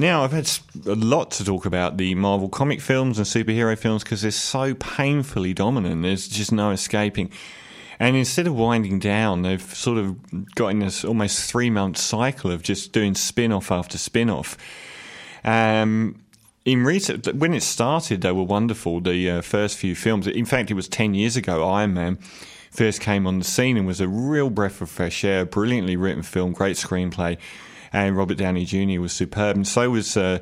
Now, I've had a lot to talk about the Marvel comic films and superhero films because they're so painfully dominant. There's just no escaping. And instead of winding down, they've sort of got in this almost three month cycle of just doing spin off after spin off. Um, in recent, when it started, they were wonderful. The uh, first few films, in fact, it was 10 years ago, Iron Man first came on the scene and was a real breath of fresh air, brilliantly written film, great screenplay and Robert Downey Jr. was superb, and so was uh,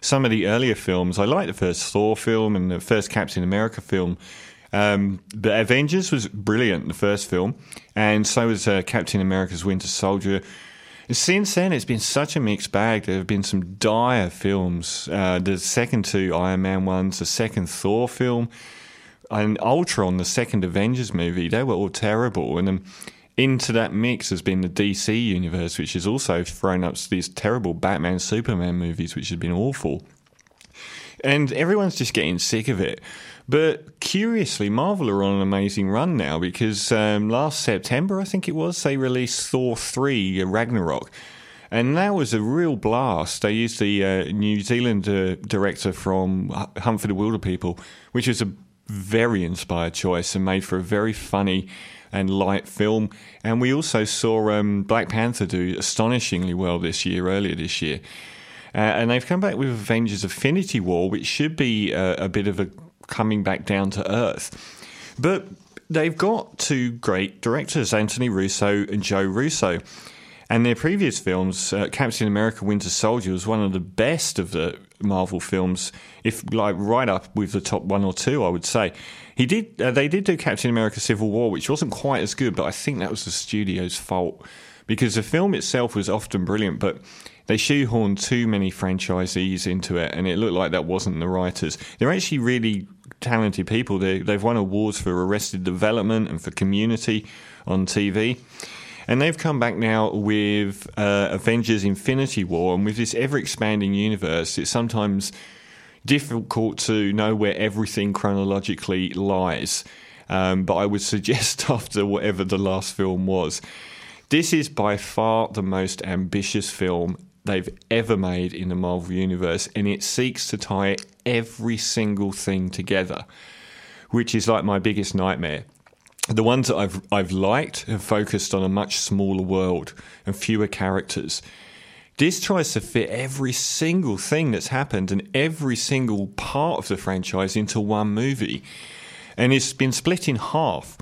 some of the earlier films. I like the first Thor film and the first Captain America film. Um, the Avengers was brilliant, the first film, and so was uh, Captain America's Winter Soldier. Since then, it's been such a mixed bag. There have been some dire films. Uh, the second two Iron Man ones, the second Thor film, and Ultron, the second Avengers movie, they were all terrible. And um, into that mix has been the DC universe, which has also thrown up these terrible Batman Superman movies, which have been awful. And everyone's just getting sick of it. But curiously, Marvel are on an amazing run now because um, last September, I think it was, they released Thor 3 Ragnarok. And that was a real blast. They used the uh, New Zealand uh, director from Hunt for the Wilderpeople, which was a very inspired choice and made for a very funny and light film. And we also saw um, Black Panther do astonishingly well this year, earlier this year. Uh, and they've come back with Avengers Infinity War, which should be a, a bit of a coming back down to earth. But they've got two great directors, Anthony Russo and Joe Russo. And their previous films, uh, Captain America: Winter Soldier, was one of the best of the Marvel films, if like right up with the top one or two, I would say. He did. Uh, they did do Captain America: Civil War, which wasn't quite as good, but I think that was the studio's fault because the film itself was often brilliant, but they shoehorned too many franchisees into it, and it looked like that wasn't the writers. They're actually really talented people. They, they've won awards for Arrested Development and for Community on TV. And they've come back now with uh, Avengers Infinity War, and with this ever expanding universe, it's sometimes difficult to know where everything chronologically lies. Um, but I would suggest after whatever the last film was, this is by far the most ambitious film they've ever made in the Marvel Universe, and it seeks to tie every single thing together, which is like my biggest nightmare. The ones that I've I've liked have focused on a much smaller world and fewer characters. This tries to fit every single thing that's happened and every single part of the franchise into one movie, and it's been split in half.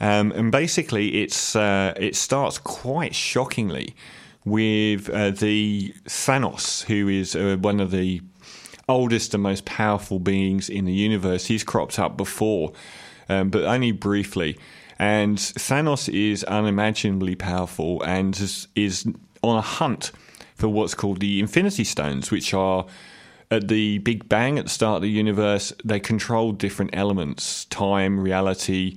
Um, and basically, it's uh, it starts quite shockingly with uh, the Thanos, who is uh, one of the oldest and most powerful beings in the universe. He's cropped up before, um, but only briefly. And Thanos is unimaginably powerful and is, on a hunt for what's called the Infinity Stones, which are at the Big Bang at the start of the universe. They control different elements time, reality.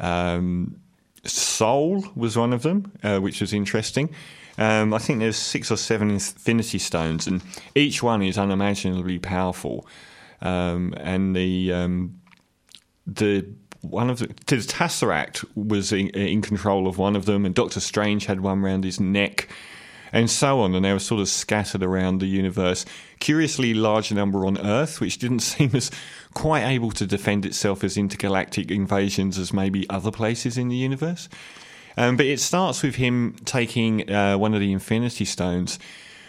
Um, soul was one of them, uh, which was interesting. Um, I think there's six or seven Infinity Stones, and each one is unimaginably powerful. Um, and the um, the one of the, the Tesseract was in, in, control of one of them, and Doctor Strange had one around his neck and so on. And they were sort of scattered around the universe. Curiously large number on Earth, which didn't seem as quite able to defend itself as intergalactic invasions as maybe other places in the universe. Um, but it starts with him taking uh, one of the Infinity Stones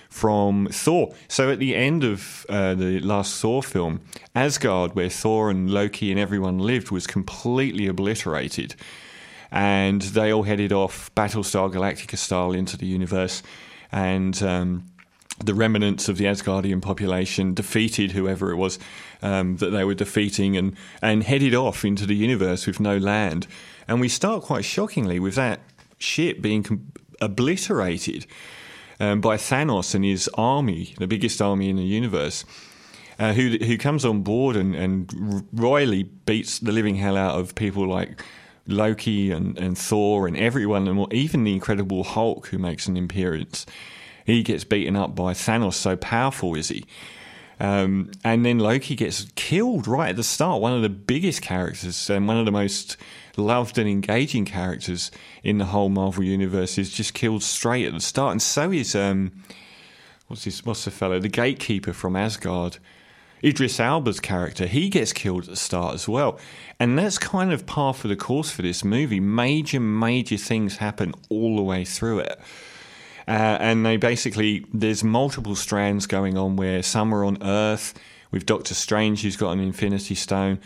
from Thor. So at the end of uh, the last Thor film, Asgard, where Thor and Loki and everyone lived, was completely obliterated. And they all headed off Battlestar Galactica style into the universe and um, the remnants of the Asgardian population defeated whoever it was um, that they were defeating and, and headed off into the universe with no land. And we start quite shockingly with that ship being com- obliterated um, by Thanos and his army, the biggest army in the universe. Uh, who who comes on board and, and royally beats the living hell out of people like Loki and, and Thor and everyone, and even the Incredible Hulk, who makes an appearance. He gets beaten up by Thanos, so powerful is he. Um, and then Loki gets killed right at the start, one of the biggest characters and one of the most loved and engaging characters in the whole Marvel universe is just killed straight at the start. And so is um, what's his what's the fellow the gatekeeper from Asgard. Idris Elba's character, he gets killed at the start as well. And that's kind of par for the course for this movie. Major, major things happen all the way through it. Uh, and they basically, there's multiple strands going on where some are on Earth with Doctor Strange, who's got an Infinity Stone.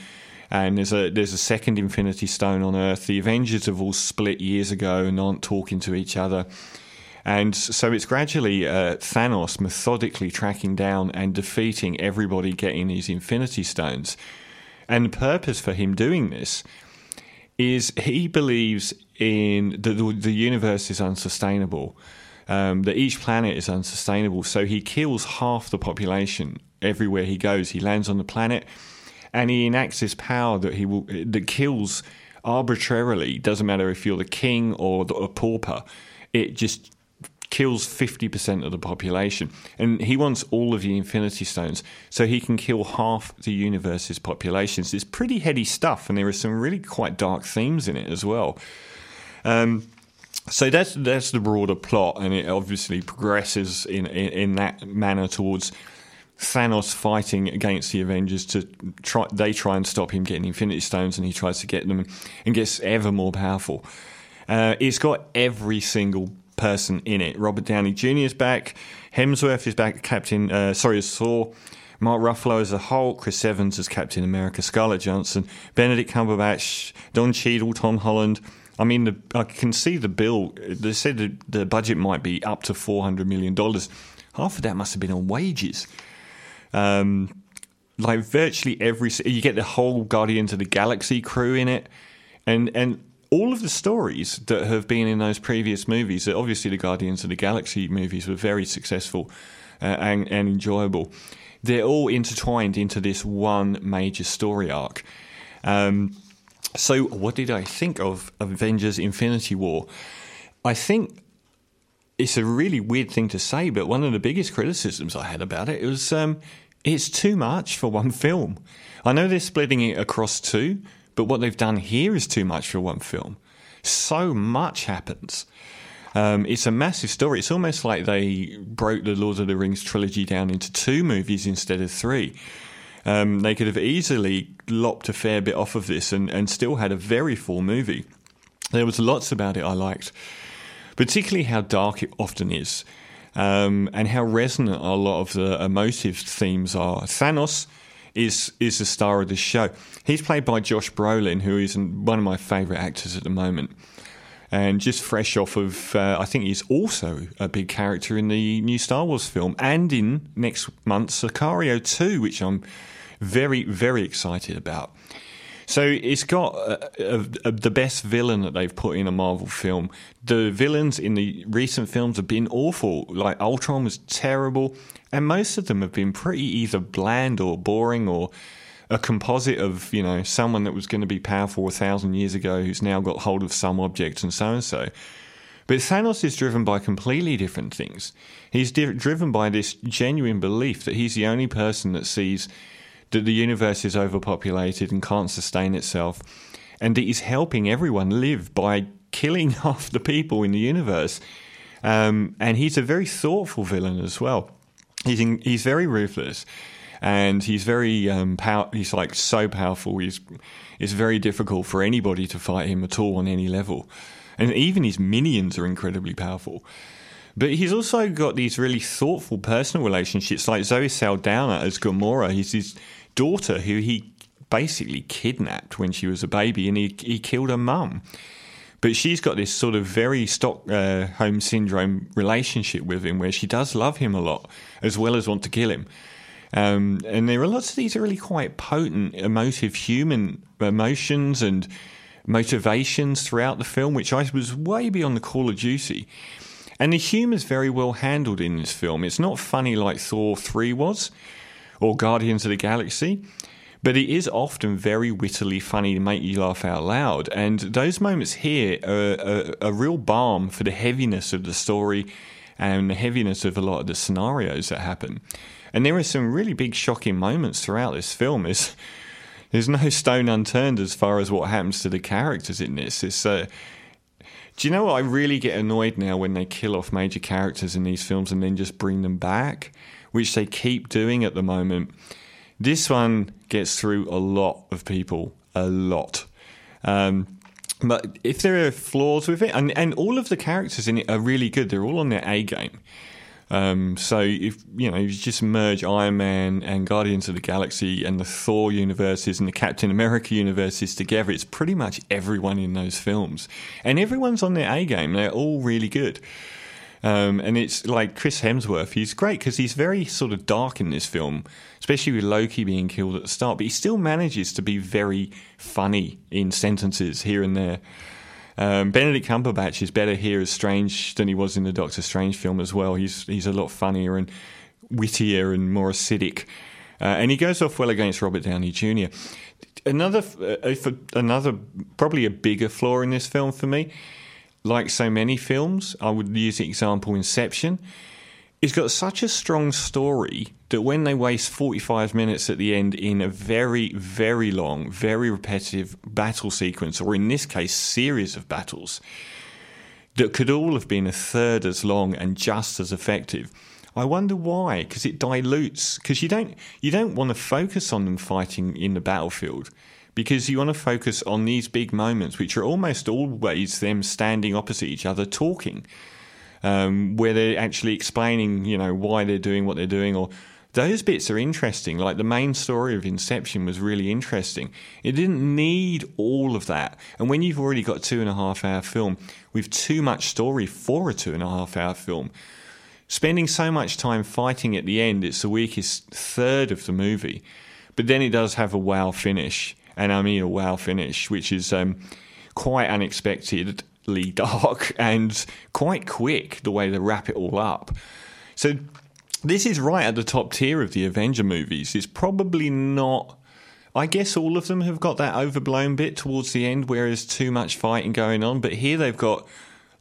And there's a there's a second Infinity Stone on Earth. The Avengers have all split years ago and aren't talking to each other. And so it's gradually uh, Thanos methodically tracking down and defeating everybody getting these Infinity Stones. And the purpose for him doing this is he believes in the, the, the universe is unsustainable, um, that each planet is unsustainable. So he kills half the population everywhere he goes. He lands on the planet and he enacts this power that he will that kills arbitrarily. Doesn't matter if you're the king or the, a pauper. It just kills 50% of the population. And he wants all of the Infinity Stones so he can kill half the universe's populations. It's pretty heady stuff, and there are some really quite dark themes in it as well. Um, so that's that's the broader plot, and it obviously progresses in, in, in that manner towards Thanos fighting against the Avengers to try. They try and stop him getting Infinity Stones, and he tries to get them and gets ever more powerful. Uh, it's got every single person in it. Robert Downey Jr. is back. Hemsworth is back. Captain, uh, sorry, as Thor. Mark Ruffalo as a Hulk, Chris Evans as Captain America, Scarlett Johansson, Benedict Cumberbatch, Don Cheadle, Tom Holland. I mean, the, I can see the bill. They said the, budget might be up to four hundred million dollars. Half of that must have been on wages. Um, like virtually every, you get the whole Guardians of the Galaxy crew in it, and and all of the stories that have been in those previous movies, obviously the Guardians of the Galaxy movies were very successful uh, and, and, enjoyable. They're all intertwined into this one major story arc. Um, so, what did I think of Avengers Infinity War? I think it's a really weird thing to say, but one of the biggest criticisms I had about it it was um, it's too much for one film. I know they're splitting it across two, but what they've done here is too much for one film. So much happens. Um, it's a massive story. It's almost like they broke the Lord of the Rings trilogy down into two movies instead of three. Um, they could have easily lopped a fair bit off of this and, and still had a very full movie. There was lots about it I liked, particularly how dark it often is, um, and how resonant a lot of the emotive themes are. Thanos is is the star of the show. He's played by Josh Brolin, who is one of my favourite actors at the moment. And just fresh off of, uh, I think he's also a big character in the new Star Wars film and in next month's Sicario 2, which I'm very, very excited about. So it's got uh, uh, uh, the best villain that they've put in a Marvel film. The villains in the recent films have been awful. Like Ultron was terrible, and most of them have been pretty either bland or boring or a composite of you know someone that was going to be powerful a thousand years ago who's now got hold of some object and so and so. But Thanos is driven by completely different things. He's di- driven by this genuine belief that he's the only person that sees that the universe is overpopulated and can't sustain itself, and that he's helping everyone live by killing off the people in the universe. Um, and he's a very thoughtful villain as well. He's in, he's very ruthless, and he's very um, pow- He's like so powerful. He's it's very difficult for anybody to fight him at all on any level, and even his minions are incredibly powerful. But he's also got these really thoughtful personal relationships, like Zoe Saldana as Gamora. He's his daughter who he basically kidnapped when she was a baby and he, he killed her mum. But she's got this sort of very Stockholm uh, syndrome relationship with him where she does love him a lot as well as want to kill him. Um, and there are lots of these really quite potent, emotive human emotions and motivations throughout the film, which I was way beyond the call of duty. And the humour is very well handled in this film. It's not funny like Thor 3 was, or Guardians of the Galaxy. But it is often very wittily funny to make you laugh out loud. And those moments here are a, a real balm for the heaviness of the story and the heaviness of a lot of the scenarios that happen. And there are some really big, shocking moments throughout this film. There's, there's no stone unturned as far as what happens to the characters in this. It's uh, Do you know what? I really get annoyed now when they kill off major characters in these films and then just bring them back, which they keep doing at the moment. This one gets through a lot of people, a lot. Um, but if there are flaws with it, and, and all of the characters in it are really good, they're all on their A game. Um, so if you know, if you just merge Iron Man and Guardians of the Galaxy and the Thor universes and the Captain America universes together, it's pretty much everyone in those films, and everyone's on their A game. They're all really good. Um, and it's like Chris Hemsworth. He's great because he's very sort of dark in this film, especially with Loki being killed at the start. But he still manages to be very funny in sentences here and there. Um, Benedict Cumberbatch is better here as Strange than he was in the Doctor Strange film as well. He's he's a lot funnier and wittier and more acidic, uh, and he goes off well against Robert Downey Jr. Another uh, another probably a bigger flaw in this film for me, like so many films, I would use the example Inception it's got such a strong story that when they waste 45 minutes at the end in a very, very long, very repetitive battle sequence, or in this case, series of battles, that could all have been a third as long and just as effective. I wonder why, because it dilutes. Because you don't you don't want to focus on them fighting in the battlefield, because you want to focus on these big moments, which are almost always them standing opposite each other talking um, where they're actually explaining, you know, why they're doing what they're doing, or those bits are interesting. Like the main story of Inception was really interesting. It didn't need all of that. And when you've already got two and a half hour film with too much story for a two and a half hour film, spending so much time fighting at the end, it's the weakest third of the movie. But then it does have a wow finish, and I mean a wow finish, which is um, quite unexpected dark and quite quick the way they wrap it all up. So this is right at the top tier of the Avenger movies. It's probably not. I guess all of them have got that overblown bit towards the end where there's too much fighting going on, but here they've got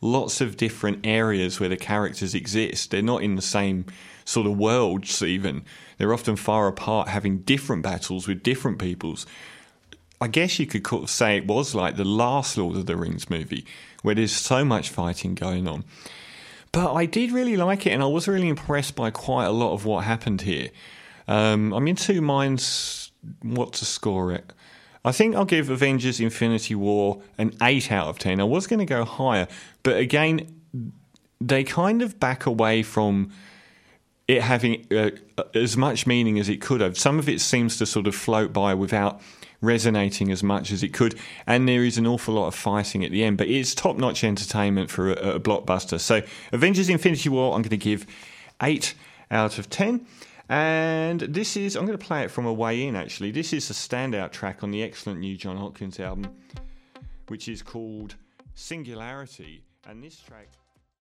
lots of different areas where the characters exist. They're not in the same sort of worlds, even. They're often far apart, having different battles with different peoples. I guess you could say it was like the last Lord of the Rings movie, where there's so much fighting going on. But I did really like it, and I was really impressed by quite a lot of what happened here. Um, I'm in two minds what to score it. I think I'll give Avengers Infinity War an 8 out of 10. I was going to go higher, but again, they kind of back away from it having uh, as much meaning as it could have. Some of it seems to sort of float by without resonating as much as it could. And there is an awful lot of fighting at the end, but it's top notch entertainment for a, a blockbuster. So, Avengers Infinity War, I'm going to give 8 out of 10. And this is, I'm going to play it from a way in actually. This is a standout track on the excellent new Jon Hopkins album, which is called Singularity. And this track.